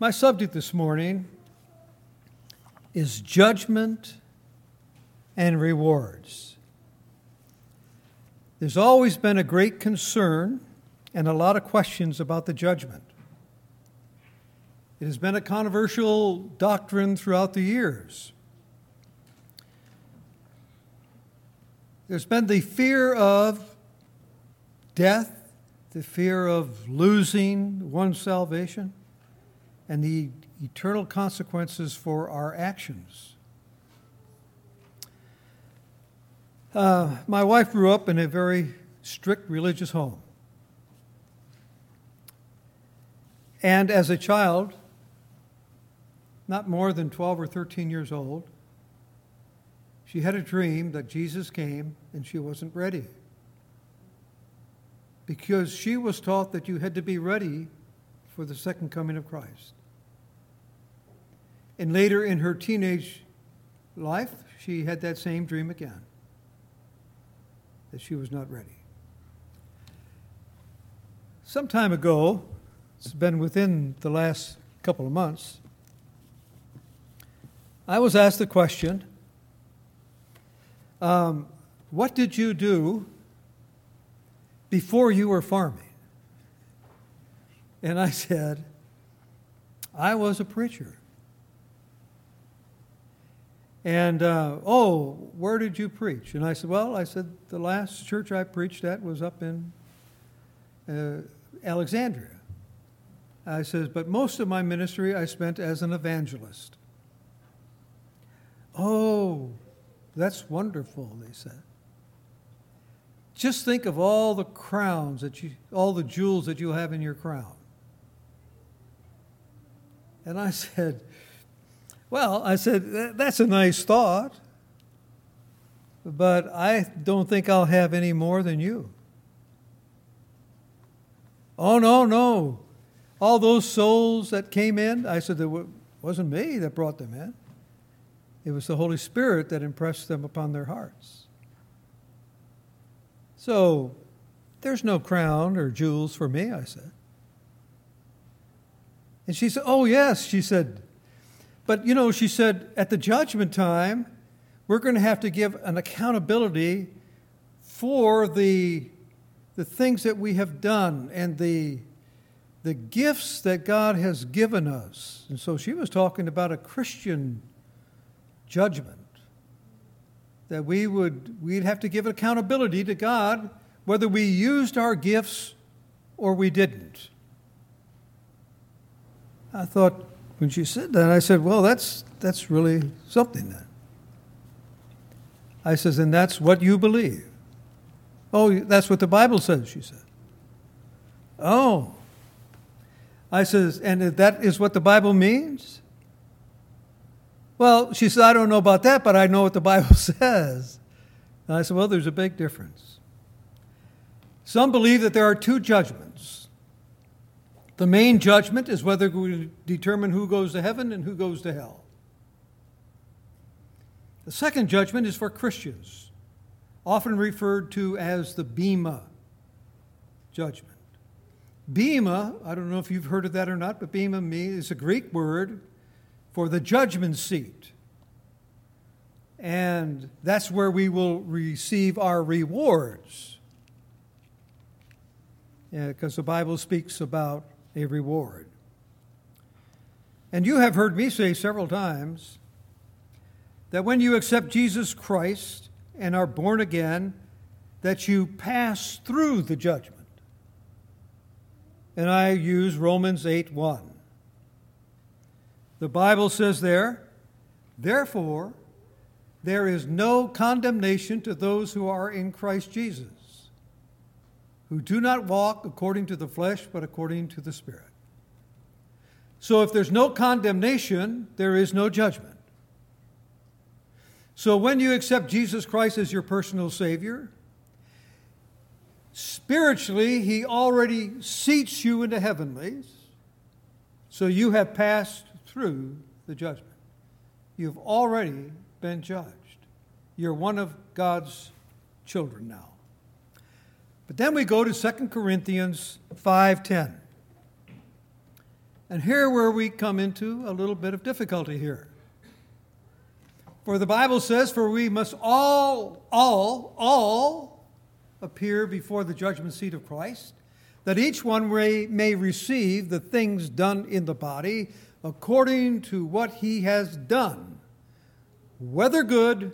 My subject this morning is judgment and rewards. There's always been a great concern and a lot of questions about the judgment. It has been a controversial doctrine throughout the years. There's been the fear of death, the fear of losing one's salvation and the eternal consequences for our actions. Uh, my wife grew up in a very strict religious home. And as a child, not more than 12 or 13 years old, she had a dream that Jesus came and she wasn't ready. Because she was taught that you had to be ready for the second coming of Christ. And later in her teenage life, she had that same dream again that she was not ready. Some time ago, it's been within the last couple of months, I was asked the question um, What did you do before you were farming? And I said, I was a preacher. And, uh, oh, where did you preach? And I said, well, I said, the last church I preached at was up in uh, Alexandria. I says, but most of my ministry I spent as an evangelist. Oh, that's wonderful, they said. Just think of all the crowns that you, all the jewels that you have in your crown. And I said, well, I said, that's a nice thought, but I don't think I'll have any more than you. Oh, no, no. All those souls that came in, I said, it wasn't me that brought them in. It was the Holy Spirit that impressed them upon their hearts. So, there's no crown or jewels for me, I said. And she said, Oh, yes. She said, but, you know, she said, at the judgment time, we're going to have to give an accountability for the, the things that we have done and the, the gifts that God has given us. And so she was talking about a Christian judgment. That we would we'd have to give accountability to God whether we used our gifts or we didn't. I thought, when she said that, I said, Well, that's, that's really something then. I says, And that's what you believe. Oh, that's what the Bible says, she said. Oh. I says, And that is what the Bible means? Well, she said, I don't know about that, but I know what the Bible says. And I said, Well, there's a big difference. Some believe that there are two judgments the main judgment is whether we determine who goes to heaven and who goes to hell. The second judgment is for Christians, often referred to as the Bema judgment. Bema, I don't know if you've heard of that or not, but Bema is a Greek word for the judgment seat. And that's where we will receive our rewards. Because yeah, the Bible speaks about a reward. And you have heard me say several times that when you accept Jesus Christ and are born again, that you pass through the judgment. And I use Romans 8 1. The Bible says there, therefore, there is no condemnation to those who are in Christ Jesus who do not walk according to the flesh, but according to the Spirit. So if there's no condemnation, there is no judgment. So when you accept Jesus Christ as your personal Savior, spiritually, He already seats you in the heavenlies. So you have passed through the judgment. You've already been judged. You're one of God's children now. But then we go to 2 Corinthians 5:10. And here where we come into a little bit of difficulty here. For the Bible says, For we must all, all, all appear before the judgment seat of Christ, that each one may, may receive the things done in the body according to what he has done, whether good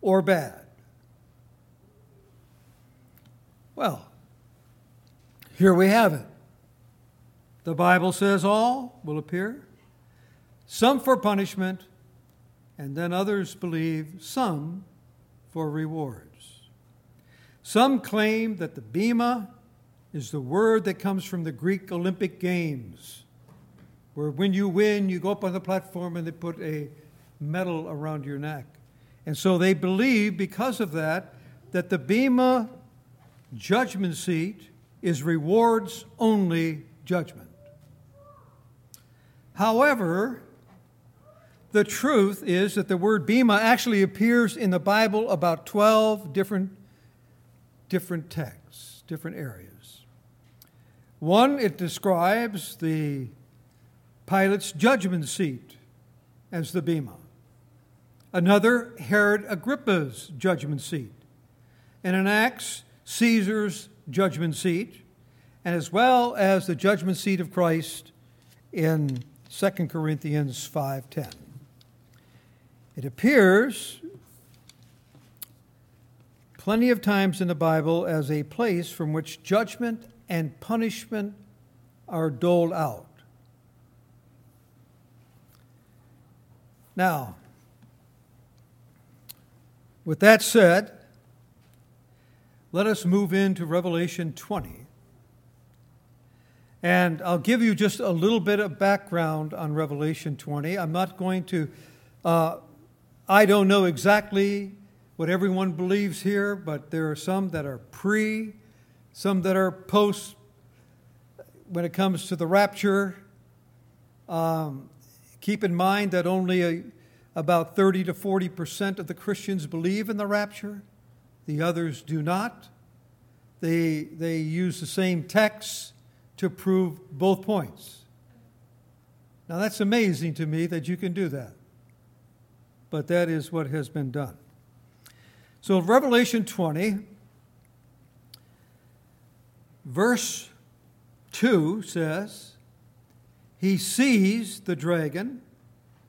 or bad. Well, here we have it. The Bible says all will appear, some for punishment, and then others believe some for rewards. Some claim that the bema is the word that comes from the Greek Olympic Games, where when you win, you go up on the platform and they put a medal around your neck. And so they believe, because of that, that the bema judgment seat is rewards only judgment. However, the truth is that the word bema actually appears in the Bible about 12 different, different texts, different areas. One, it describes the Pilate's judgment seat as the bema. Another, Herod Agrippa's judgment seat. And in Acts, Caesar's judgment seat, and as well as the judgment seat of Christ in 2 Corinthians 5:10. It appears plenty of times in the Bible as a place from which judgment and punishment are doled out. Now, with that said, let us move into Revelation 20. And I'll give you just a little bit of background on Revelation 20. I'm not going to, uh, I don't know exactly what everyone believes here, but there are some that are pre, some that are post when it comes to the rapture. Um, keep in mind that only a, about 30 to 40 percent of the Christians believe in the rapture. The others do not. They, they use the same texts to prove both points. Now, that's amazing to me that you can do that. But that is what has been done. So, Revelation 20, verse 2 says, He sees the dragon.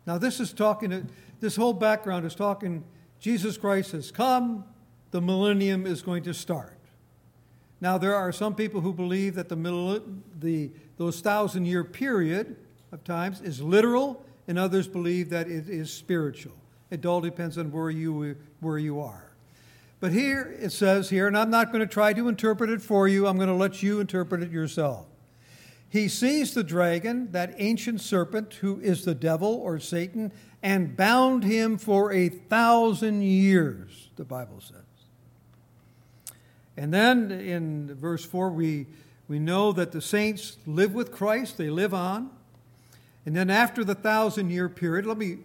Now, this is talking, this whole background is talking, Jesus Christ has come, the millennium is going to start. Now, there are some people who believe that the, the those thousand year period of times is literal, and others believe that it is spiritual. It all depends on where you, where you are. But here it says here, and I'm not going to try to interpret it for you, I'm going to let you interpret it yourself. He sees the dragon, that ancient serpent who is the devil or Satan, and bound him for a thousand years, the Bible says. And then in verse 4, we, we know that the saints live with Christ, they live on. And then after the thousand year period, let me,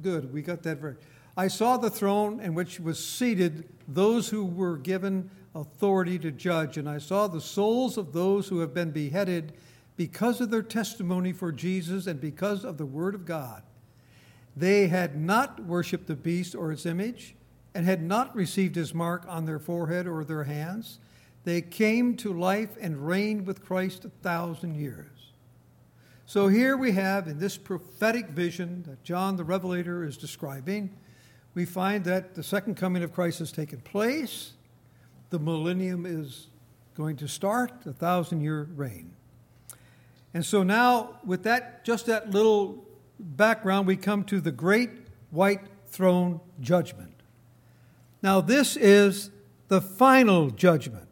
good, we got that very. I saw the throne in which was seated those who were given authority to judge, and I saw the souls of those who have been beheaded because of their testimony for Jesus and because of the Word of God. They had not worshiped the beast or its image and had not received his mark on their forehead or their hands. They came to life and reigned with Christ a thousand years. So here we have in this prophetic vision that John the Revelator is describing, we find that the second coming of Christ has taken place. The millennium is going to start, a thousand year reign. And so now, with that, just that little background, we come to the great white throne judgment. Now, this is the final judgment.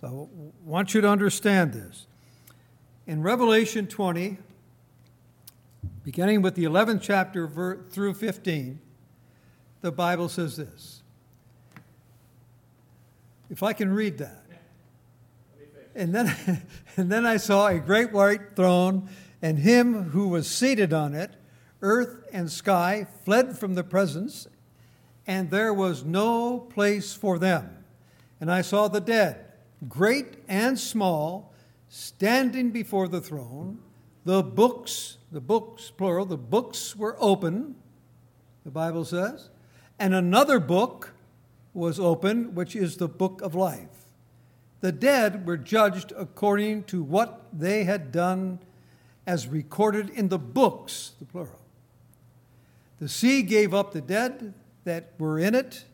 So, I want you to understand this. In Revelation 20, beginning with the 11th chapter through 15, the Bible says this. If I can read that. And then, and then I saw a great white throne, and him who was seated on it. Earth and sky fled from the presence, and there was no place for them. And I saw the dead, great and small, standing before the throne, the books, the books, plural, the books were open, the Bible says, and another book was open, which is the book of life. The dead were judged according to what they had done as recorded in the books, the plural. The sea gave up the dead that were in it,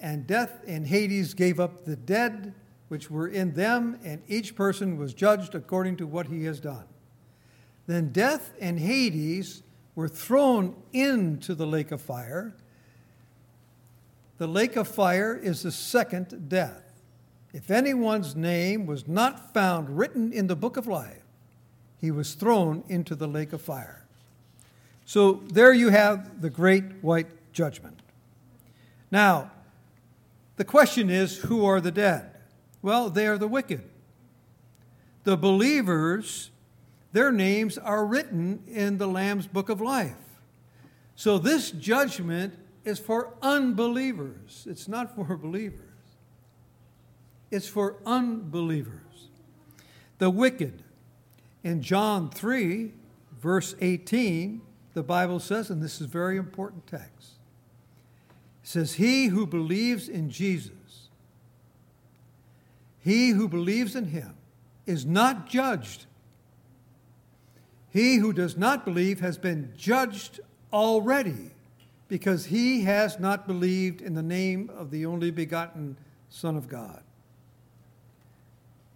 and death and Hades gave up the dead which were in them, and each person was judged according to what he has done. Then death and Hades were thrown into the lake of fire. The lake of fire is the second death. If anyone's name was not found written in the book of life, he was thrown into the lake of fire. So there you have the great white judgment. Now, the question is who are the dead? Well, they are the wicked. The believers, their names are written in the Lamb's book of life. So this judgment is for unbelievers, it's not for believers it's for unbelievers. The wicked. In John 3, verse 18, the Bible says, and this is very important text, says, He who believes in Jesus, he who believes in him, is not judged. He who does not believe has been judged already because he has not believed in the name of the only begotten Son of God.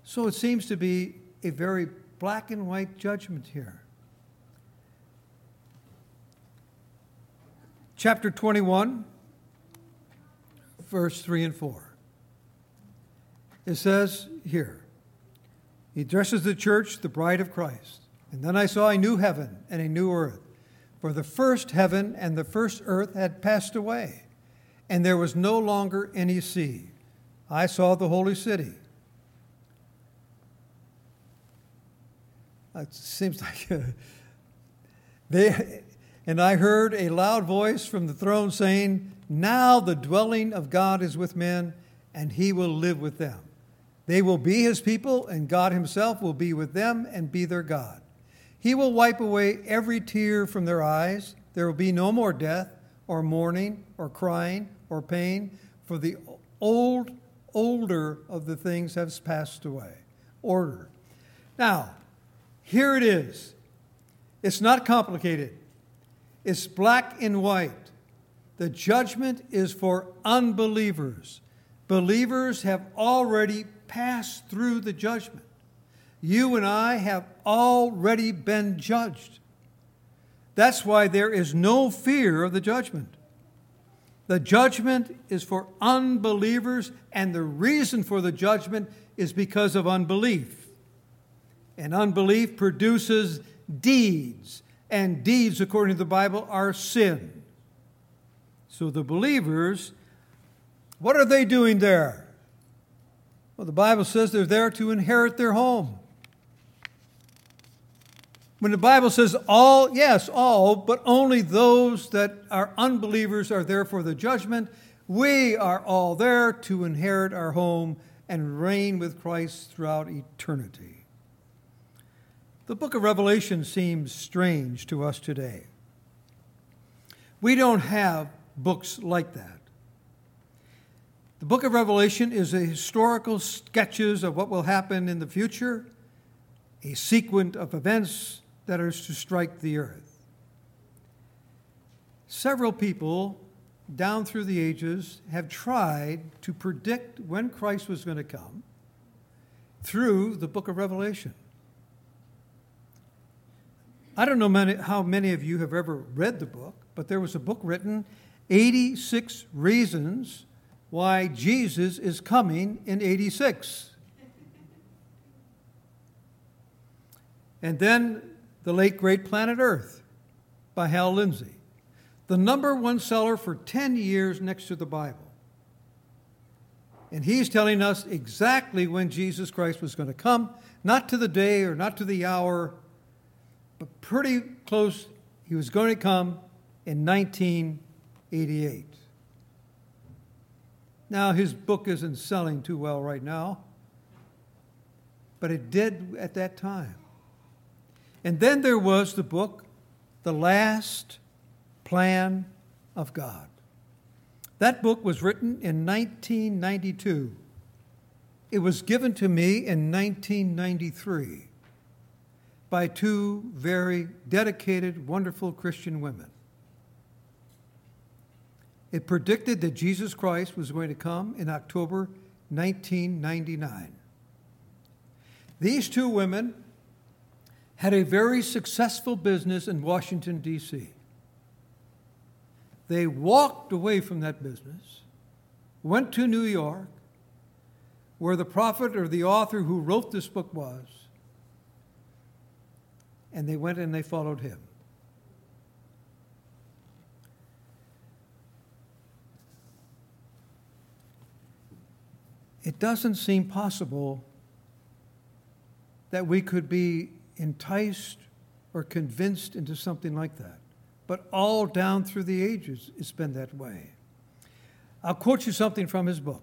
So it seems to be a very black and white judgment here. Chapter 21, verse 3 and 4. It says here, He addresses the church, the bride of Christ. And then I saw a new heaven and a new earth. For the first heaven and the first earth had passed away, and there was no longer any sea. I saw the holy city It seems like they, and I heard a loud voice from the throne saying, Now the dwelling of God is with men, and he will live with them. They will be his people, and God himself will be with them and be their God. He will wipe away every tear from their eyes. There will be no more death, or mourning, or crying, or pain, for the old, older of the things has passed away. Order. Now, here it is. It's not complicated, it's black and white. The judgment is for unbelievers. Believers have already passed through the judgment. You and I have already been judged. That's why there is no fear of the judgment. The judgment is for unbelievers, and the reason for the judgment is because of unbelief. And unbelief produces deeds, and deeds, according to the Bible, are sin. So the believers, what are they doing there? Well, the Bible says they're there to inherit their home. When the Bible says all, yes, all, but only those that are unbelievers are there for the judgment, we are all there to inherit our home and reign with Christ throughout eternity. The book of Revelation seems strange to us today. We don't have books like that. The book of Revelation is a historical sketches of what will happen in the future, a sequence of events that are to strike the earth. Several people down through the ages have tried to predict when Christ was going to come through the book of Revelation. I don't know many, how many of you have ever read the book, but there was a book written 86 Reasons Why Jesus is Coming in 86. And then The Late Great Planet Earth by Hal Lindsey, the number one seller for 10 years next to the Bible. And he's telling us exactly when Jesus Christ was going to come, not to the day or not to the hour, but pretty close. He was going to come in 1988. Now, his book isn't selling too well right now, but it did at that time. And then there was the book, The Last Plan of God. That book was written in 1992. It was given to me in 1993 by two very dedicated, wonderful Christian women. It predicted that Jesus Christ was going to come in October 1999. These two women had a very successful business in Washington, D.C. They walked away from that business, went to New York, where the prophet or the author who wrote this book was, and they went and they followed him. It doesn't seem possible that we could be enticed or convinced into something like that. But all down through the ages, it's been that way. I'll quote you something from his book.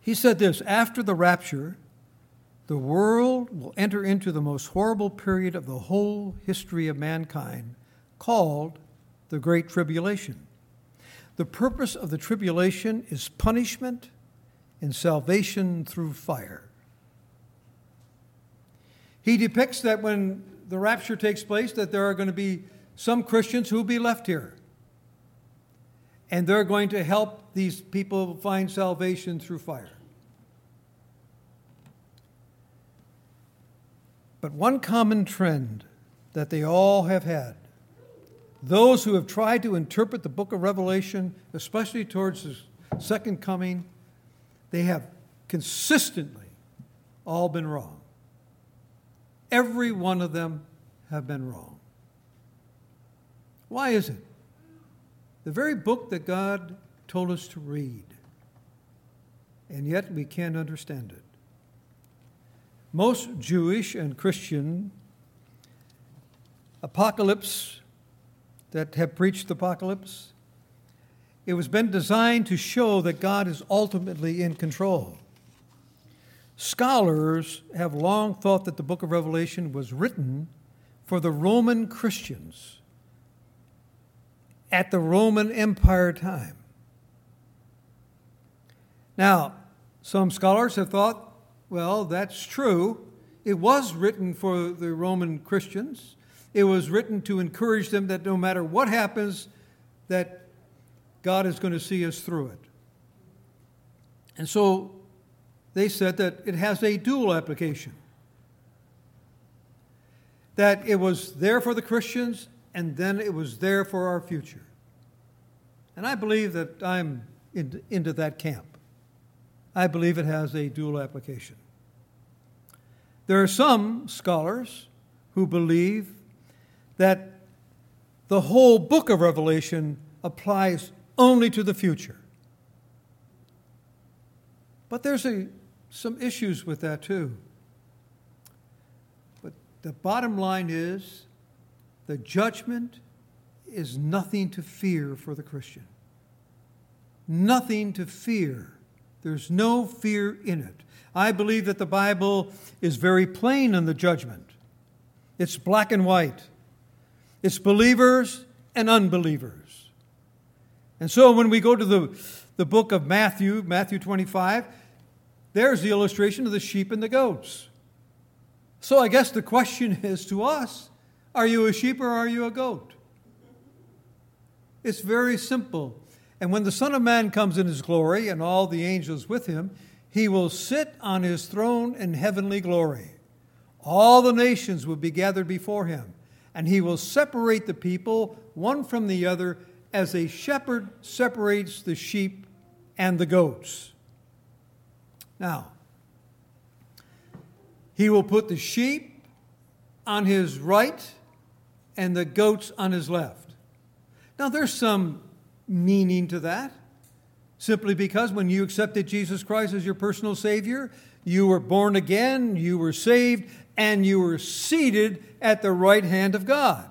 He said this After the rapture, the world will enter into the most horrible period of the whole history of mankind, called the Great Tribulation. The purpose of the tribulation is punishment and salvation through fire. He depicts that when the rapture takes place, that there are going to be some Christians who will be left here. And they're going to help these people find salvation through fire. But one common trend that they all have had those who have tried to interpret the book of Revelation, especially towards the second coming, they have consistently all been wrong. Every one of them have been wrong. Why is it? The very book that God told us to read, and yet we can't understand it. Most Jewish and Christian apocalypse that have preached the apocalypse, it was been designed to show that God is ultimately in control. Scholars have long thought that the book of Revelation was written for the Roman Christians at the Roman Empire time. Now, some scholars have thought, well, that's true. It was written for the Roman Christians. It was written to encourage them that no matter what happens, that God is going to see us through it. And so they said that it has a dual application. That it was there for the Christians, and then it was there for our future. And I believe that I'm into that camp. I believe it has a dual application. There are some scholars who believe that the whole book of Revelation applies only to the future. But there's a some issues with that too. But the bottom line is the judgment is nothing to fear for the Christian. Nothing to fear. There's no fear in it. I believe that the Bible is very plain on the judgment. It's black and white. It's believers and unbelievers. And so when we go to the, the book of Matthew, Matthew 25, there's the illustration of the sheep and the goats. So I guess the question is to us are you a sheep or are you a goat? It's very simple. And when the Son of Man comes in his glory and all the angels with him, he will sit on his throne in heavenly glory. All the nations will be gathered before him, and he will separate the people one from the other as a shepherd separates the sheep and the goats. Now, he will put the sheep on his right and the goats on his left. Now, there's some meaning to that, simply because when you accepted Jesus Christ as your personal Savior, you were born again, you were saved, and you were seated at the right hand of God.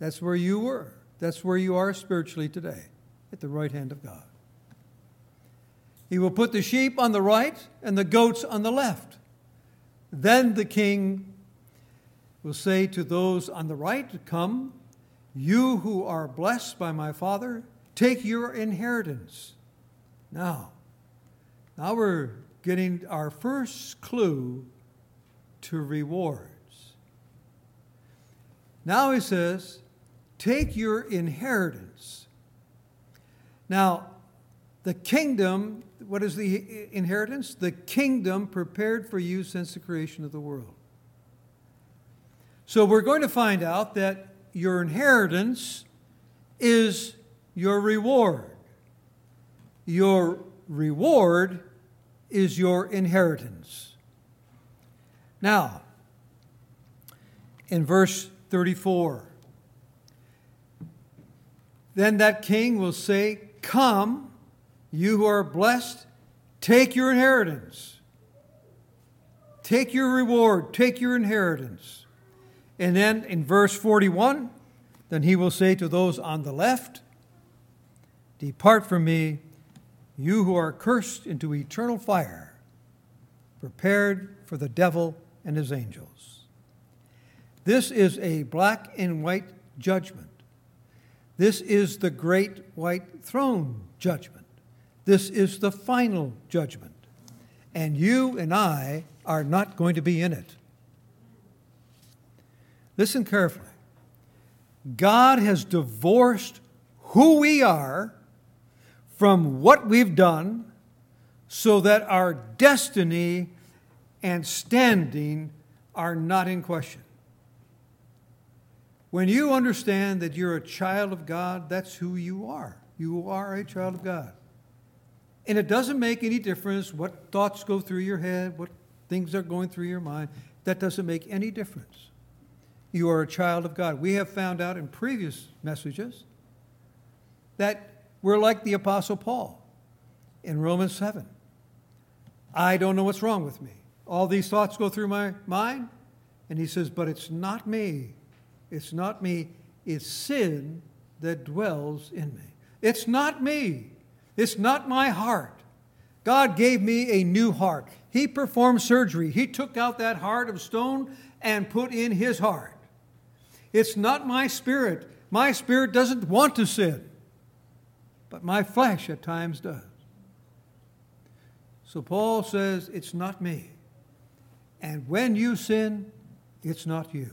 That's where you were. That's where you are spiritually today, at the right hand of God. He will put the sheep on the right and the goats on the left. Then the king will say to those on the right, Come, you who are blessed by my Father, take your inheritance. Now, now we're getting our first clue to rewards. Now he says, Take your inheritance. Now, the kingdom, what is the inheritance? The kingdom prepared for you since the creation of the world. So we're going to find out that your inheritance is your reward. Your reward is your inheritance. Now, in verse 34, then that king will say, Come, you who are blessed, take your inheritance. Take your reward, take your inheritance. And then in verse 41, then he will say to those on the left, Depart from me, you who are cursed, into eternal fire, prepared for the devil and his angels. This is a black and white judgment. This is the great white throne judgment. This is the final judgment. And you and I are not going to be in it. Listen carefully. God has divorced who we are from what we've done so that our destiny and standing are not in question. When you understand that you're a child of God, that's who you are. You are a child of God. And it doesn't make any difference what thoughts go through your head, what things are going through your mind. That doesn't make any difference. You are a child of God. We have found out in previous messages that we're like the Apostle Paul in Romans 7. I don't know what's wrong with me. All these thoughts go through my mind. And he says, But it's not me. It's not me. It's sin that dwells in me. It's not me. It's not my heart. God gave me a new heart. He performed surgery. He took out that heart of stone and put in his heart. It's not my spirit. My spirit doesn't want to sin, but my flesh at times does. So Paul says, It's not me. And when you sin, it's not you.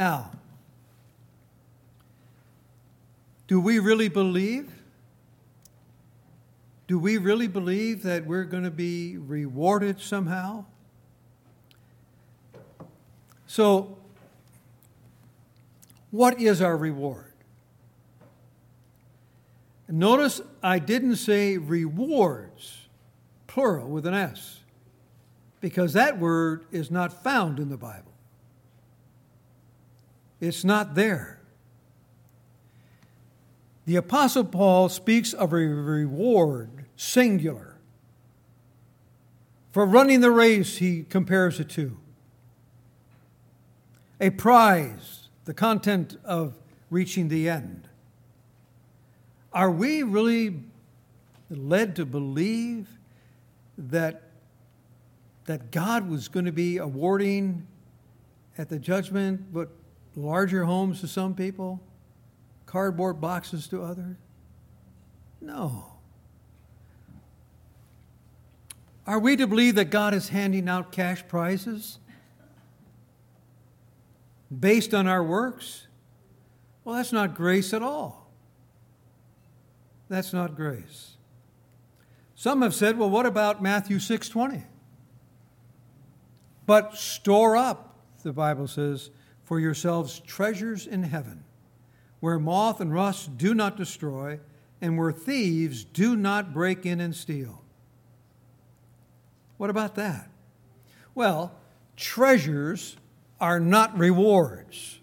Now, do we really believe? Do we really believe that we're going to be rewarded somehow? So, what is our reward? Notice I didn't say rewards, plural, with an S, because that word is not found in the Bible. It's not there. The Apostle Paul speaks of a reward, singular. For running the race, he compares it to. A prize, the content of reaching the end. Are we really led to believe that, that God was going to be awarding at the judgment what larger homes to some people, cardboard boxes to others? No. Are we to believe that God is handing out cash prizes? based on our works, well, that's not grace at all. That's not grace. Some have said, well, what about Matthew 6:20? But store up, the Bible says, for yourselves treasures in heaven, where moth and rust do not destroy, and where thieves do not break in and steal. What about that? Well, treasures are not rewards.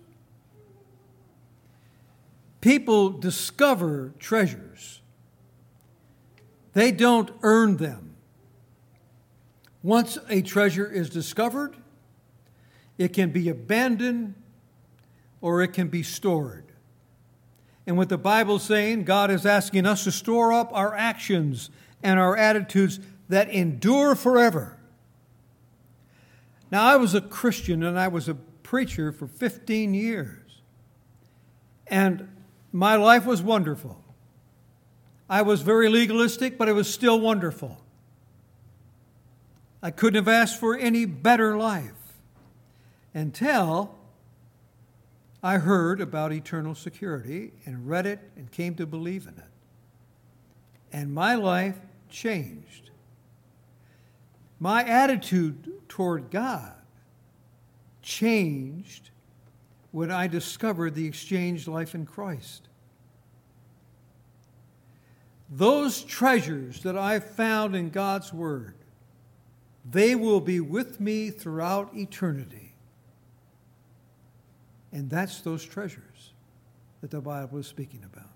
People discover treasures, they don't earn them. Once a treasure is discovered, it can be abandoned or it can be stored. And what the Bible's saying, God is asking us to store up our actions and our attitudes that endure forever. Now, I was a Christian and I was a preacher for 15 years. And my life was wonderful. I was very legalistic, but it was still wonderful. I couldn't have asked for any better life until I heard about eternal security and read it and came to believe in it. And my life changed. My attitude toward God changed when I discovered the exchanged life in Christ. Those treasures that I found in God's Word, they will be with me throughout eternity. And that's those treasures that the Bible is speaking about.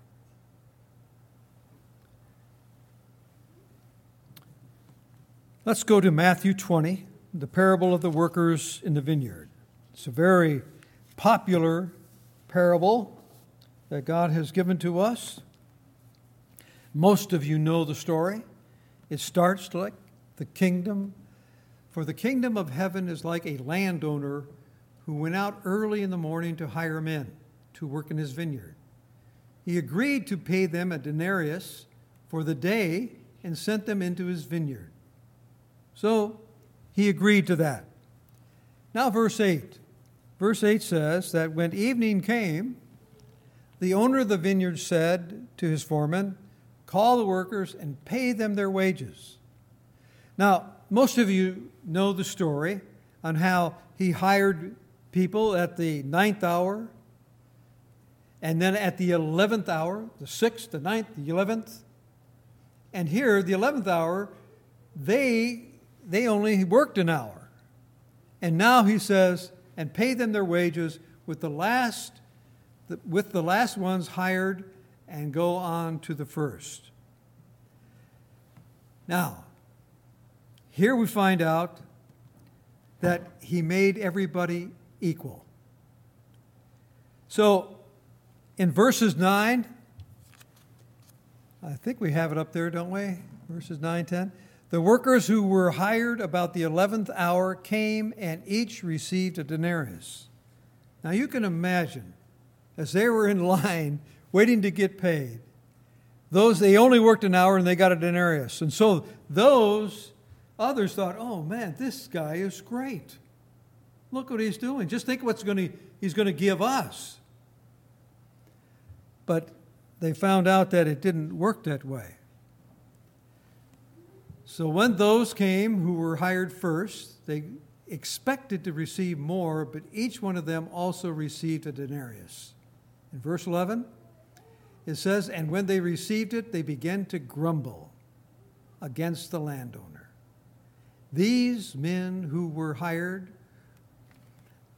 Let's go to Matthew 20, the parable of the workers in the vineyard. It's a very popular parable that God has given to us. Most of you know the story. It starts like the kingdom. For the kingdom of heaven is like a landowner who went out early in the morning to hire men to work in his vineyard. He agreed to pay them a denarius for the day and sent them into his vineyard. So he agreed to that. Now, verse 8. Verse 8 says that when evening came, the owner of the vineyard said to his foreman, Call the workers and pay them their wages. Now, most of you know the story on how he hired people at the ninth hour, and then at the eleventh hour, the sixth, the ninth, the eleventh. And here, the eleventh hour, they they only worked an hour. And now he says, and pay them their wages with the last with the last ones hired and go on to the first. Now, here we find out that he made everybody equal. So, in verses 9, I think we have it up there, don't we? Verses 9, 10. The workers who were hired about the 11th hour came and each received a denarius. Now you can imagine, as they were in line waiting to get paid, those they only worked an hour and they got a denarius. And so those others thought, oh man, this guy is great. Look what he's doing. Just think what's going to, he's going to give us. But they found out that it didn't work that way. So when those came who were hired first, they expected to receive more, but each one of them also received a denarius. In verse 11, it says, And when they received it, they began to grumble against the landowner. These men who were hired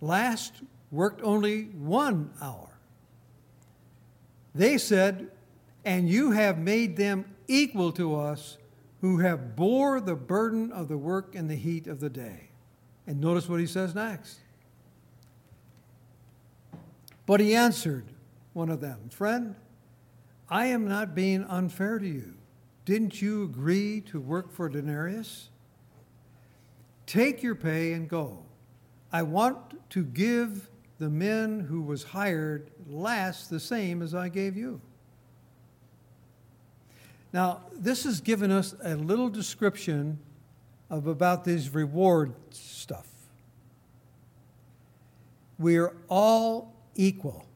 last worked only one hour. They said, And you have made them equal to us who have bore the burden of the work in the heat of the day. And notice what he says next. But he answered one of them, Friend, I am not being unfair to you. Didn't you agree to work for denarius? Take your pay and go. I want to give the men who was hired last the same as I gave you. Now, this has given us a little description of about this reward stuff. We are all equal.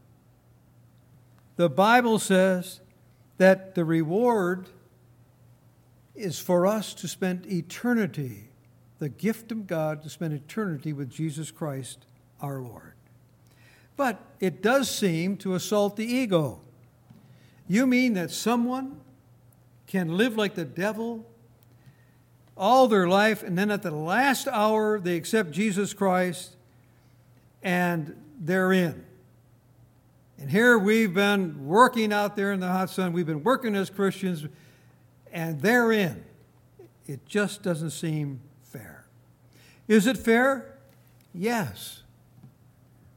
The Bible says that the reward is for us to spend eternity, the gift of God to spend eternity with Jesus Christ our Lord. But it does seem to assault the ego. You mean that someone can live like the devil all their life, and then at the last hour, they accept Jesus Christ and they're in. And here we've been working out there in the hot sun, we've been working as Christians, and they're in. It just doesn't seem. Is it fair? Yes.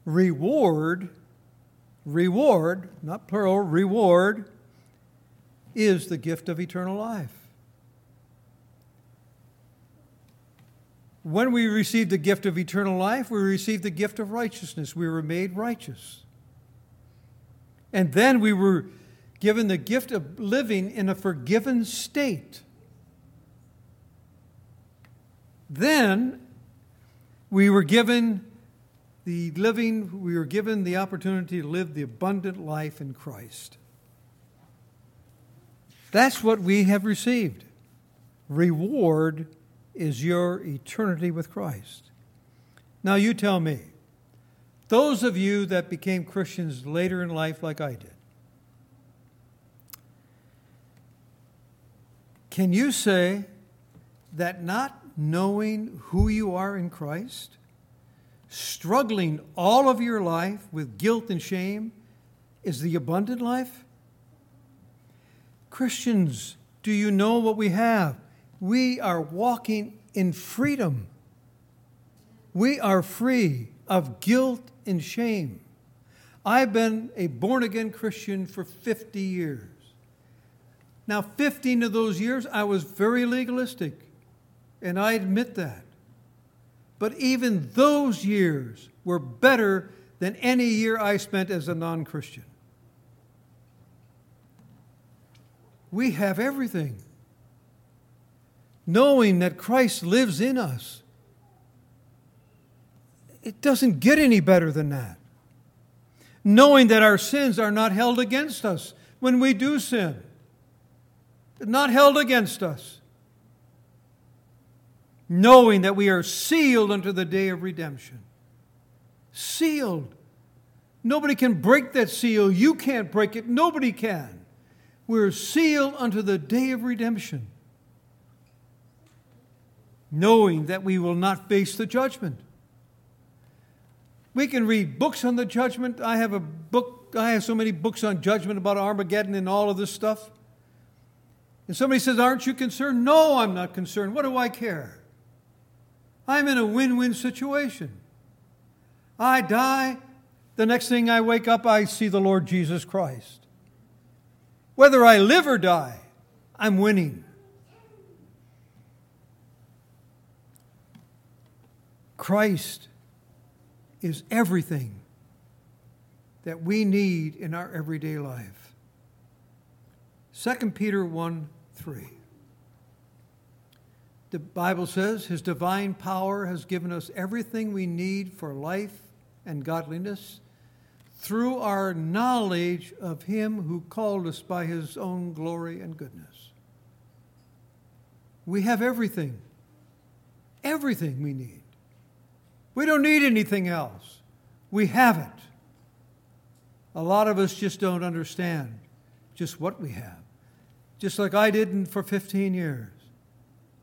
Reward, reward, not plural, reward is the gift of eternal life. When we received the gift of eternal life, we received the gift of righteousness. We were made righteous. And then we were given the gift of living in a forgiven state. Then we were given the living, we were given the opportunity to live the abundant life in Christ. That's what we have received. Reward is your eternity with Christ. Now, you tell me, those of you that became Christians later in life, like I did, can you say that not knowing who you are in Christ, struggling all of your life with guilt and shame, is the abundant life? Christians, do you know what we have? We are walking in freedom. We are free of guilt and shame. I've been a born again Christian for 50 years. Now, 15 of those years, I was very legalistic, and I admit that. But even those years were better than any year I spent as a non Christian. We have everything. Knowing that Christ lives in us. It doesn't get any better than that. Knowing that our sins are not held against us when we do sin, not held against us knowing that we are sealed unto the day of redemption. Sealed. Nobody can break that seal. You can't break it. Nobody can. We're sealed unto the day of redemption, knowing that we will not face the judgment. We can read books on the judgment. I have a book, I have so many books on judgment about Armageddon and all of this stuff. And somebody says, Aren't you concerned? No, I'm not concerned. What do I care? I'm in a win win situation. I die, the next thing I wake up, I see the Lord Jesus Christ. Whether I live or die, I'm winning. Christ is everything that we need in our everyday life. 2 Peter 1 3. The Bible says his divine power has given us everything we need for life and godliness through our knowledge of him who called us by his own glory and goodness. We have everything, everything we need. We don't need anything else. We have it. A lot of us just don't understand just what we have, just like I didn't for 15 years.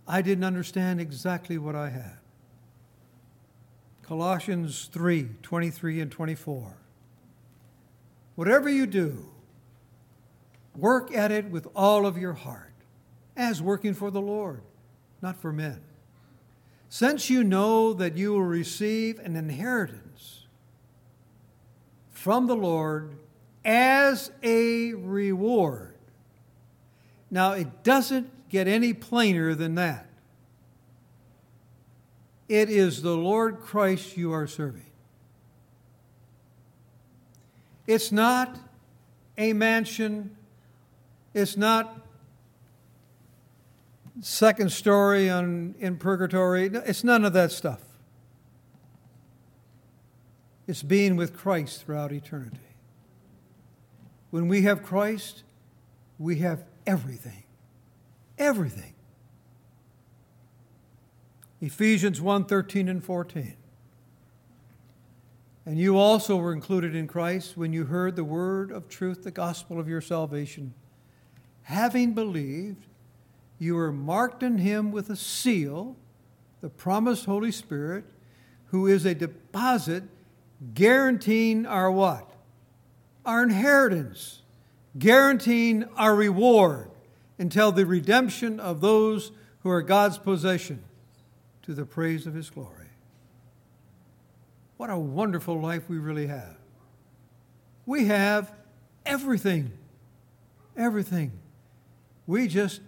I didn't understand exactly what I had. Colossians 3 23 and 24. Whatever you do, work at it with all of your heart, as working for the Lord, not for men. Since you know that you will receive an inheritance from the Lord as a reward. Now, it doesn't get any plainer than that. It is the Lord Christ you are serving. It's not a mansion. It's not second story on, in purgatory. It's none of that stuff. It's being with Christ throughout eternity. When we have Christ, we have everything. Everything. Ephesians 1 13 and 14. And you also were included in Christ when you heard the word of truth, the gospel of your salvation. Having believed, you were marked in him with a seal, the promised Holy Spirit, who is a deposit guaranteeing our what? Our inheritance, guaranteeing our reward until the redemption of those who are God's possession to the praise of his glory. What a wonderful life we really have. We have everything. Everything. We just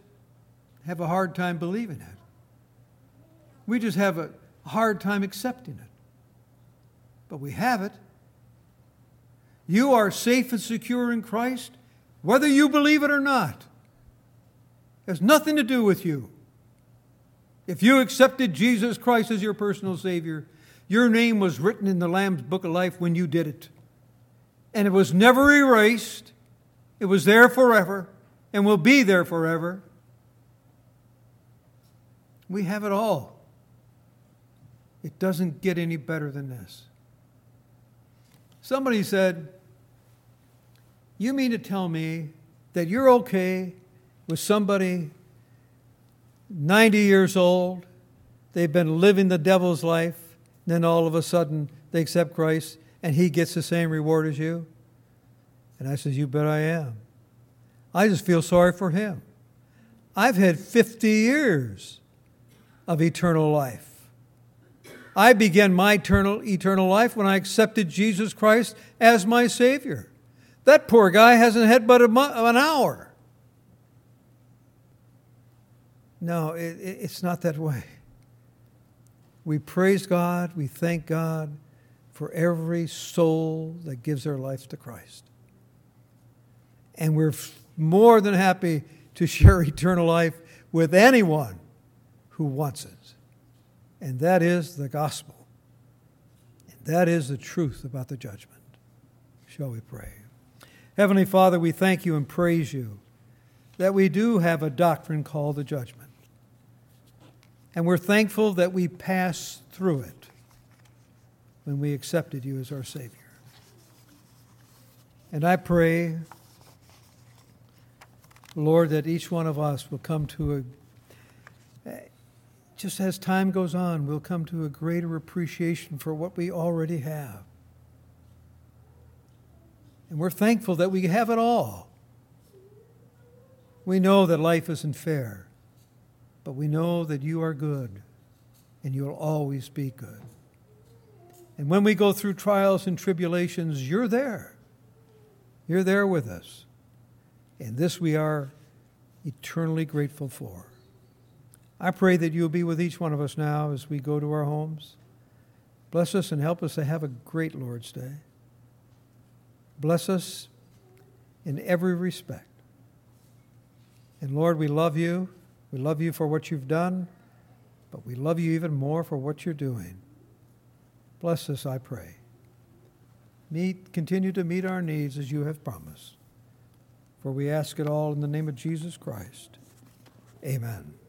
have a hard time believing it. We just have a, hard time accepting it. But we have it. You are safe and secure in Christ, whether you believe it or not. Has nothing to do with you. If you accepted Jesus Christ as your personal Savior, your name was written in the Lamb's Book of Life when you did it. And it was never erased, it was there forever and will be there forever. We have it all. It doesn't get any better than this. Somebody said, You mean to tell me that you're okay with somebody 90 years old, they've been living the devil's life, then all of a sudden they accept Christ and he gets the same reward as you? And I says, You bet I am. I just feel sorry for him. I've had 50 years of eternal life. I began my eternal, eternal life when I accepted Jesus Christ as my Savior. That poor guy hasn't had but mo- an hour. No, it, it, it's not that way. We praise God, we thank God for every soul that gives their life to Christ. And we're more than happy to share eternal life with anyone who wants it. And that is the gospel. And that is the truth about the judgment. Shall we pray? Heavenly Father, we thank you and praise you that we do have a doctrine called the judgment. And we're thankful that we passed through it when we accepted you as our Savior. And I pray Lord, that each one of us will come to a, just as time goes on, we'll come to a greater appreciation for what we already have. And we're thankful that we have it all. We know that life isn't fair, but we know that you are good and you'll always be good. And when we go through trials and tribulations, you're there. You're there with us. And this we are eternally grateful for. I pray that you'll be with each one of us now as we go to our homes. Bless us and help us to have a great Lord's Day. Bless us in every respect. And Lord, we love you. We love you for what you've done, but we love you even more for what you're doing. Bless us, I pray. Meet, continue to meet our needs as you have promised. For we ask it all in the name of Jesus Christ. Amen.